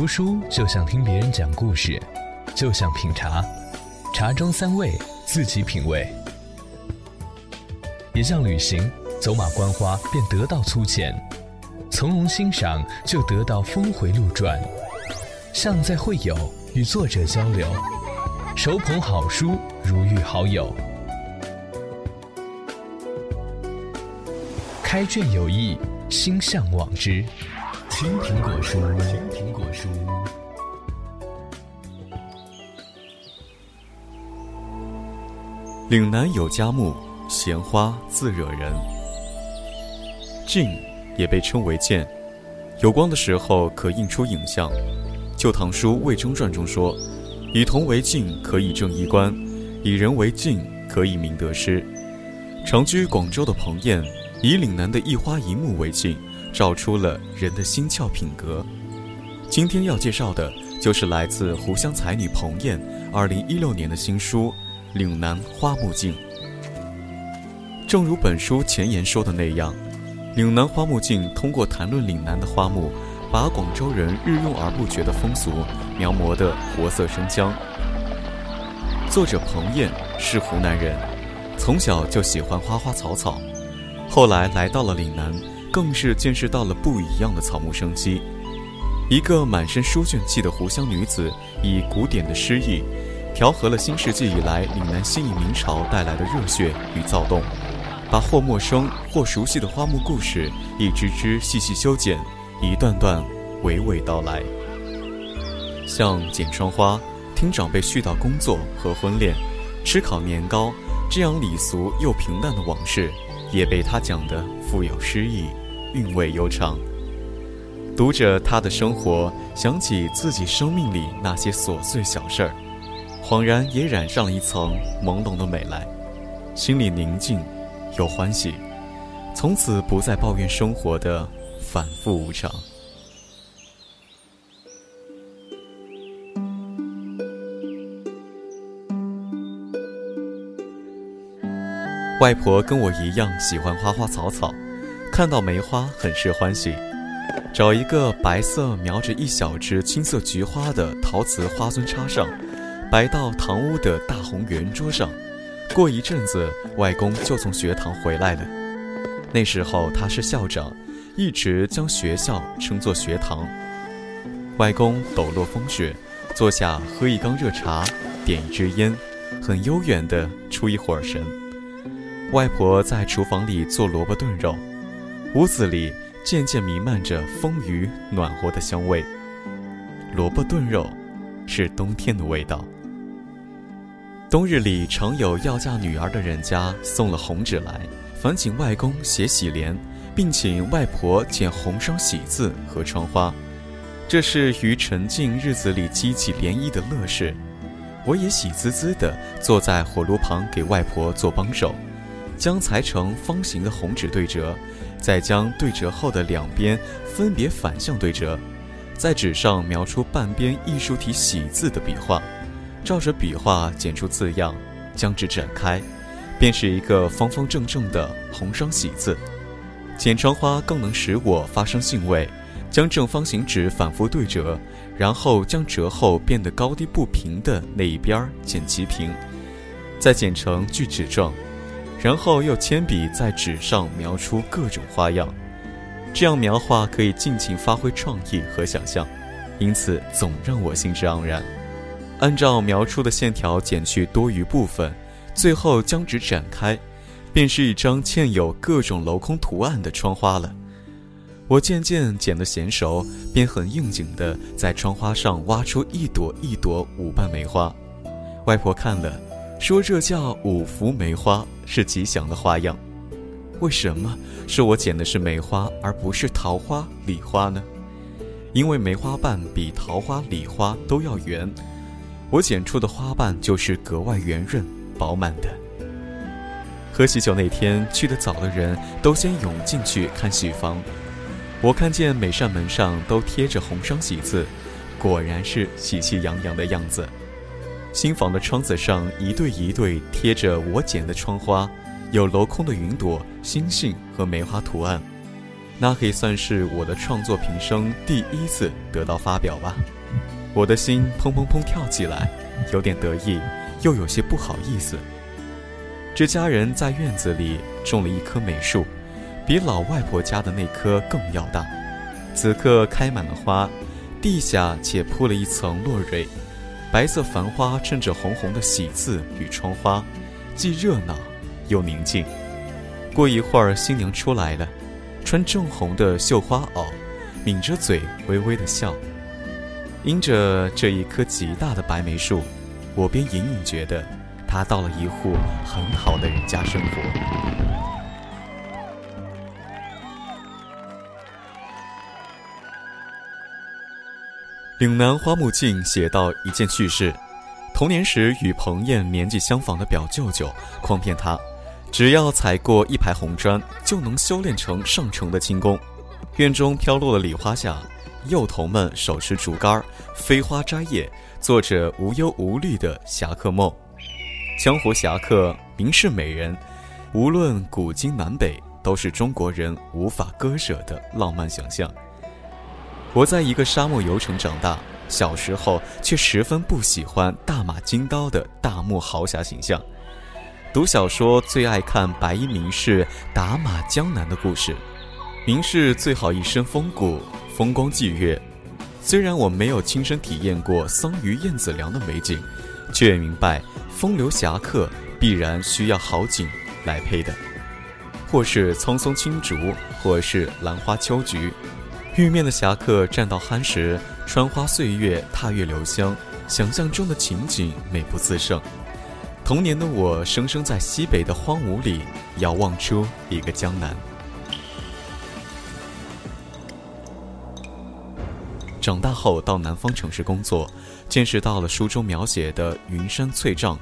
读书就像听别人讲故事，就像品茶，茶中三味，自己品味；也像旅行，走马观花便得到粗浅，从容欣赏就得到峰回路转；像在会友，与作者交流，手捧好书如遇好友。开卷有益，心向往之。青苹果书，青苹果书。岭南有佳木，闲花自惹人。镜也被称为剑，有光的时候可映出影像。《旧唐书·魏征传》中说：“以铜为镜，可以正衣冠；以人为镜，可以明得失。”常居广州的彭晏，以岭南的一花一木为镜。照出了人的心窍品格。今天要介绍的就是来自湖湘才女彭燕二零一六年的新书《岭南花木镜》。正如本书前言说的那样，《岭南花木镜》通过谈论岭南的花木，把广州人日用而不绝的风俗描摹得活色生香。作者彭燕是湖南人，从小就喜欢花花草草，后来来到了岭南。更是见识到了不一样的草木生机。一个满身书卷气的湖湘女子，以古典的诗意，调和了新世纪以来岭南新颖明朝带来的热血与躁动，把或陌生或熟悉的花木故事一支支细细修剪，一段段娓娓道来。像剪窗花、听长辈絮叨工作和婚恋、吃烤年糕这样礼俗又平淡的往事，也被她讲得富有诗意。韵味悠长。读着他的生活，想起自己生命里那些琐碎小事儿，恍然也染上了一层朦胧的美来，心里宁静又欢喜，从此不再抱怨生活的反复无常。外婆跟我一样喜欢花花草草。看到梅花很是欢喜，找一个白色描着一小枝青色菊花的陶瓷花樽插上，摆到堂屋的大红圆桌上。过一阵子，外公就从学堂回来了。那时候他是校长，一直将学校称作学堂。外公抖落风雪，坐下喝一缸热茶，点一支烟，很悠远地出一会儿神。外婆在厨房里做萝卜炖肉。屋子里渐渐弥漫着丰腴暖和的香味。萝卜炖肉，是冬天的味道。冬日里常有要嫁女儿的人家送了红纸来，烦请外公写喜联，并请外婆剪红双喜字和窗花。这是于沉静日子里激起涟漪的乐事。我也喜滋滋地坐在火炉旁给外婆做帮手，将裁成方形的红纸对折。再将对折后的两边分别反向对折，在纸上描出半边艺术体“喜”字的笔画，照着笔画剪出字样，将纸展开，便是一个方方正正的红双喜字。剪窗花更能使我发生兴味，将正方形纸反复对折，然后将折后变得高低不平的那一边剪齐平，再剪成锯齿状。然后用铅笔在纸上描出各种花样，这样描画可以尽情发挥创意和想象，因此总让我兴致盎然。按照描出的线条剪去多余部分，最后将纸展开，便是一张嵌有各种镂空图案的窗花了。我渐渐剪得娴熟，便很应景地在窗花上挖出一朵一朵五瓣梅花。外婆看了。说这叫五福梅花，是吉祥的花样。为什么说我剪的是梅花，而不是桃花、李花呢？因为梅花瓣比桃花、李花都要圆，我剪出的花瓣就是格外圆润、饱满的。喝喜酒那天去的早的人都先涌进去看喜房，我看见每扇门上都贴着红双喜字，果然是喜气洋洋的样子。新房的窗子上一对一对贴着我剪的窗花，有镂空的云朵、星星和梅花图案。那可以算是我的创作平生第一次得到发表吧。我的心砰砰砰跳起来，有点得意，又有些不好意思。这家人在院子里种了一棵美树，比老外婆家的那棵更要大。此刻开满了花，地下且铺了一层落蕊，白色繁花衬着红红的喜字与窗花，既热闹又宁静。过一会儿，新娘出来了，穿正红的绣花袄，抿着嘴微微的笑。因着这一棵极大的白梅树，我便隐隐觉得，她到了一户很好的人家生活。岭南花木镜写到一件趣事：童年时与彭燕年纪相仿的表舅舅诓骗他，只要踩过一排红砖，就能修炼成上乘的轻功。院中飘落的礼花下，幼童们手持竹竿，飞花摘叶，做着无忧无虑的侠客梦。江湖侠客，名士美人，无论古今南北，都是中国人无法割舍的浪漫想象。我在一个沙漠游城长大，小时候却十分不喜欢大马金刀的大漠豪侠形象。读小说最爱看白衣名士打马江南的故事，名士最好一身风骨，风光霁月。虽然我没有亲身体验过桑榆燕子梁的美景，却也明白风流侠客必然需要好景来配的，或是苍松青竹，或是兰花秋菊。玉面的侠客站到酣时，穿花岁月，踏月留香，想象中的情景美不自胜。童年的我，生生在西北的荒芜里，遥望出一个江南。长大后到南方城市工作，见识到了书中描写的云山翠嶂，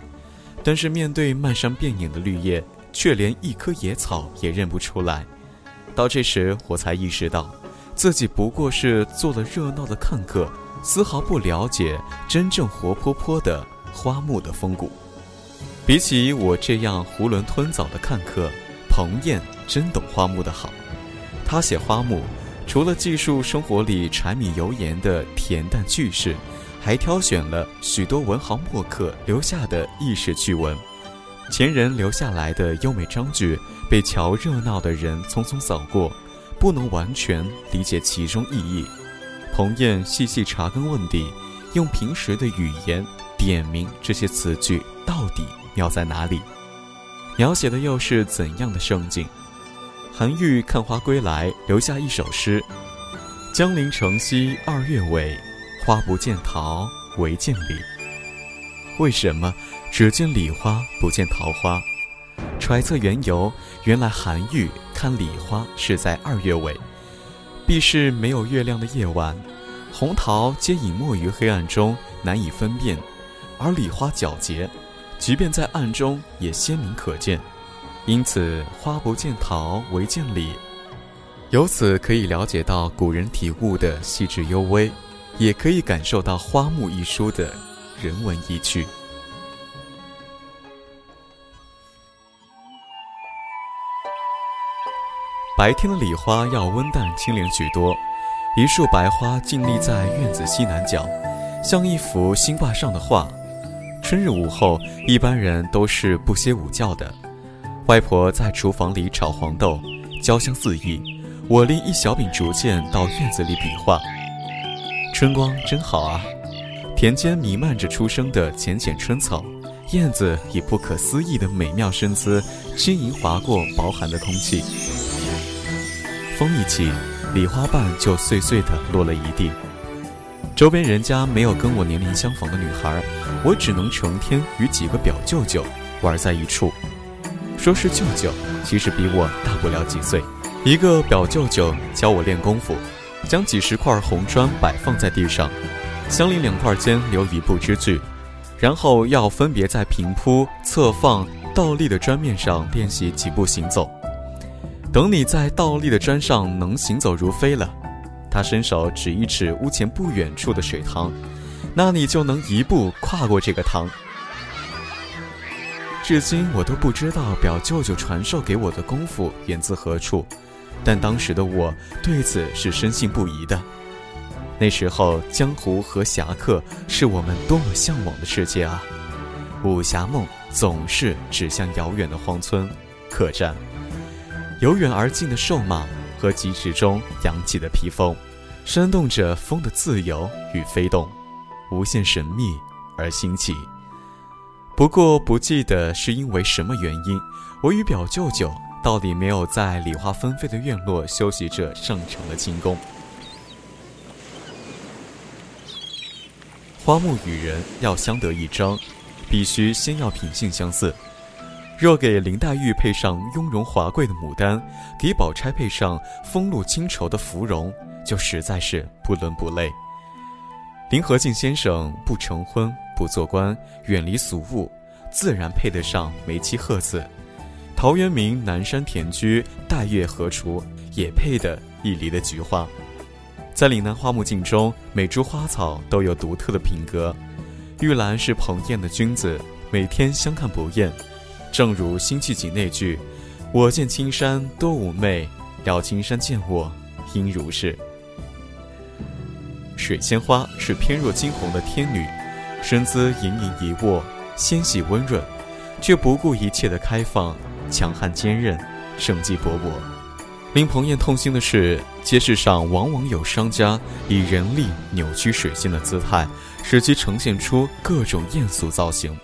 但是面对漫山遍野的绿叶，却连一棵野草也认不出来。到这时，我才意识到。自己不过是做了热闹的看客，丝毫不了解真正活泼泼的花木的风骨。比起我这样囫囵吞枣的看客，彭燕真懂花木的好。他写花木，除了记述生活里柴米油盐的恬淡趣事，还挑选了许多文豪墨客留下的轶事趣闻。前人留下来的优美章句，被瞧热闹的人匆匆扫过。不能完全理解其中意义。彭燕细细查根问底，用平时的语言点明这些词句到底妙在哪里，描写的又是怎样的盛景。韩愈看花归来，留下一首诗：“江陵城西二月尾，花不见桃，唯见李。”为什么只见李花不见桃花？揣测缘由，原来韩愈看李花是在二月尾，必是没有月亮的夜晚，红桃皆隐没于黑暗中，难以分辨；而李花皎洁，即便在暗中也鲜明可见。因此，花不见桃，唯见李。由此可以了解到古人体悟的细致幽微，也可以感受到《花木》一书的人文意趣。白天的礼花要温淡清灵许多，一束白花静立在院子西南角，像一幅新挂上的画。春日午后，一般人都是不歇午觉的。外婆在厨房里炒黄豆，焦香四溢。我拎一小柄竹剑到院子里比划。春光真好啊！田间弥漫着初生的浅浅春草，燕子以不可思议的美妙身姿轻盈划过薄寒的空气。风一起，梨花瓣就碎碎的落了一地。周边人家没有跟我年龄相仿的女孩，我只能成天与几个表舅舅玩在一处。说是舅舅，其实比我大不了几岁。一个表舅舅教我练功夫，将几十块红砖摆放在地上，相邻两块间留一步之距，然后要分别在平铺、侧放、倒立的砖面上练习几步行走。等你在倒立的砖上能行走如飞了，他伸手指一指屋前不远处的水塘，那你就能一步跨过这个塘。至今我都不知道表舅舅传授给我的功夫源自何处，但当时的我对此是深信不疑的。那时候，江湖和侠客是我们多么向往的世界啊！武侠梦总是指向遥远的荒村、客栈，由远而近的瘦马和疾驰中扬起的披风，煽动着风的自由与飞动，无限神秘而新奇。不过，不记得是因为什么原因，我与表舅舅到底没有在礼花纷飞的院落休息着上场的进宫。花木与人要相得益彰，必须先要品性相似。若给林黛玉配上雍容华贵的牡丹，给宝钗配上风露清愁的芙蓉，就实在是不伦不类。林和靖先生不成婚不做官，远离俗物，自然配得上梅妻鹤子。陶渊明南山田居，待月荷锄，也配得一篱的菊花。在岭南花木镜中，每株花草都有独特的品格。玉兰是彭艳的君子，每天相看不厌。正如辛弃疾那句：“我见青山多妩媚，料青山见我应如是。”水仙花是翩若惊鸿的天女，身姿盈盈一握，纤细温润，却不顾一切的开放，强悍坚韧，生机勃勃。令彭艳痛心的是，街市上往往有商家以人力扭曲水仙的姿态，使其呈现出各种艳俗造型，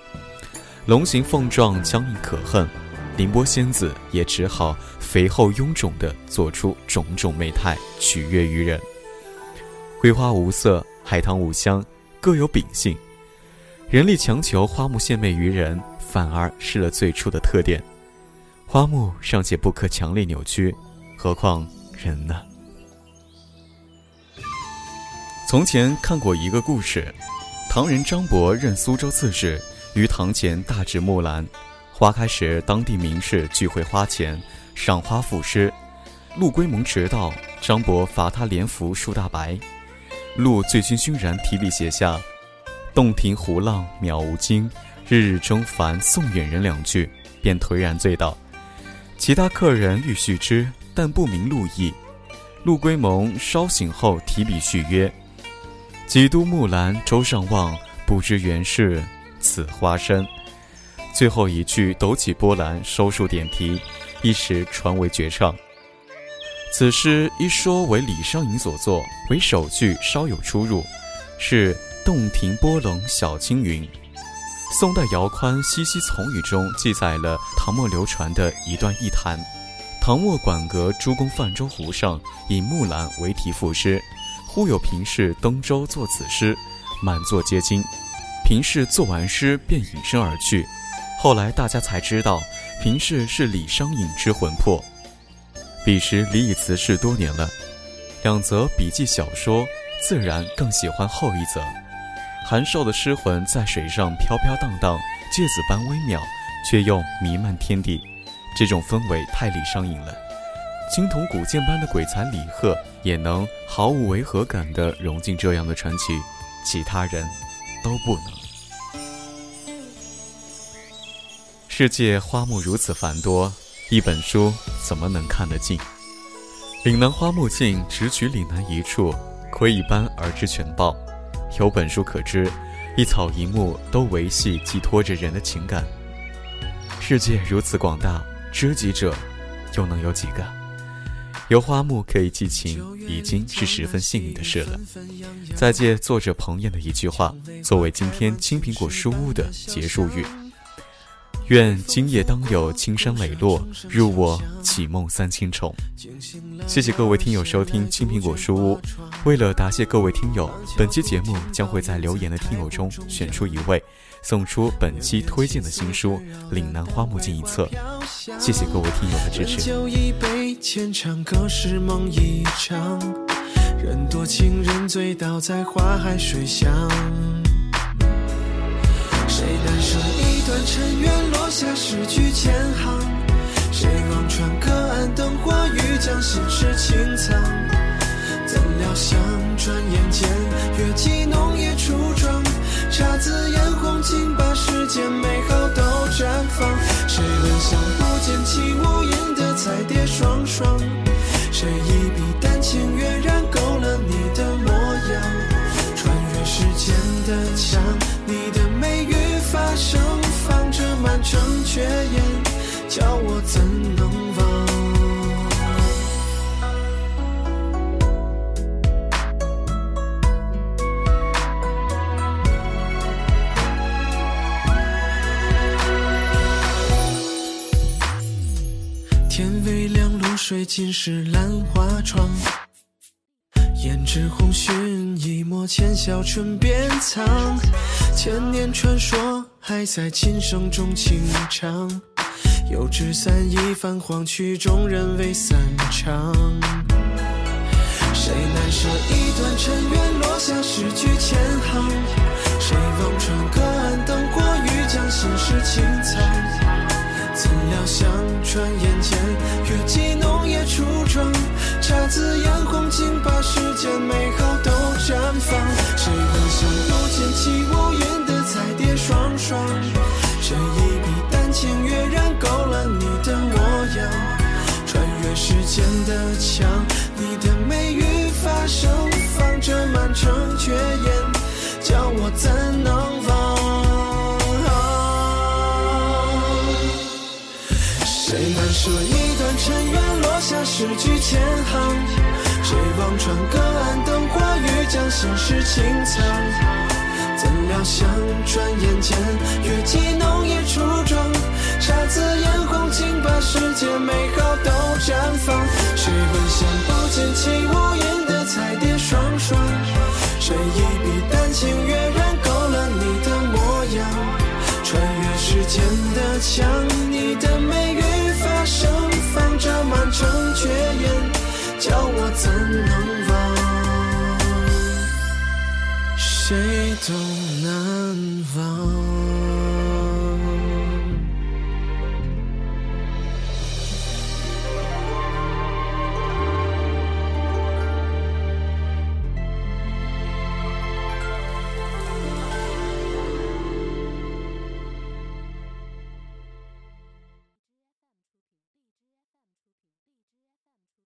龙形凤状，僵硬可恨。凌波仙子也只好肥厚臃肿地做出种种媚态，取悦于人。桂花无色，海棠无香，各有秉性。人力强求花木献媚于人，反而失了最初的特点。花木尚且不可强烈扭曲。何况人呢？从前看过一个故事，唐人张伯任苏州刺史，于堂前大植木兰，花开时当地名士聚会花前，赏花赋诗。陆龟蒙迟到，张伯罚他连服数大白。陆醉醺醺然提笔写下“洞庭湖浪渺无惊，日日征帆送远人”两句，便颓然醉倒。其他客人欲续之。但不明路意，陆龟蒙稍醒后提笔续曰：“几度木兰舟上望，不知原是此花生。”最后一句抖起波澜，收束点题，一时传为绝唱。此诗一说为李商隐所作，为首句稍有出入，是“洞庭波冷晓青云”。宋代姚宽《西溪从语》中记载了唐末流传的一段异谈。唐末馆阁诸公泛舟湖上，以木兰为题赋诗。忽有平士登舟作此诗，满座皆惊。平氏作完诗便隐身而去。后来大家才知道，平氏是李商隐之魂魄。彼时李已辞世多年了，两则笔记小说，自然更喜欢后一则。韩寿的诗魂在水上飘飘荡荡，芥子般微妙，却又弥漫天地。这种氛围太李商隐了，青铜古剑般的鬼才李贺也能毫无违和感地融进这样的传奇，其他人都不能。世界花木如此繁多，一本书怎么能看得尽？岭南花木尽，只取岭南一处，窥一斑而知全豹。有本书可知，一草一木都维系寄托着人的情感。世界如此广大。知己者，又能有几个？有花木可以寄情，已经是十分幸运的事了。再借作者彭艳的一句话，作为今天青苹果书屋的结束语：愿今夜当有青山磊落，入我绮梦三千重。谢谢各位听友收听青苹果书屋。为了答谢各位听友，本期节目将会在留言的听友中选出一位。送出本期推荐的新书《岭南花木尽》一册，谢谢各位听友的支持。浅唱歌是梦一场，人多情人醉倒在花海水乡。谁难舍一段尘缘，落下诗句千行？谁望穿隔岸灯火，欲将心事轻藏？叫我怎能忘？天微亮，露水浸湿兰花窗。胭脂红熏一抹浅笑唇边藏，千年传说还在琴声中轻唱。油纸伞已泛黄，曲终人未散场。谁难舍一段尘缘，落下诗句千行？说一段尘缘，落下诗句千行？谁望穿隔岸灯火，欲将心事轻藏？怎料想，转眼间月季浓叶初妆，姹紫嫣红竟把世间美好都绽放。谁闻香不见起舞云的彩蝶双双？谁一笔丹青跃然勾勒你的模样？穿越时间的墙，你的美怎能忘？谁都难忘。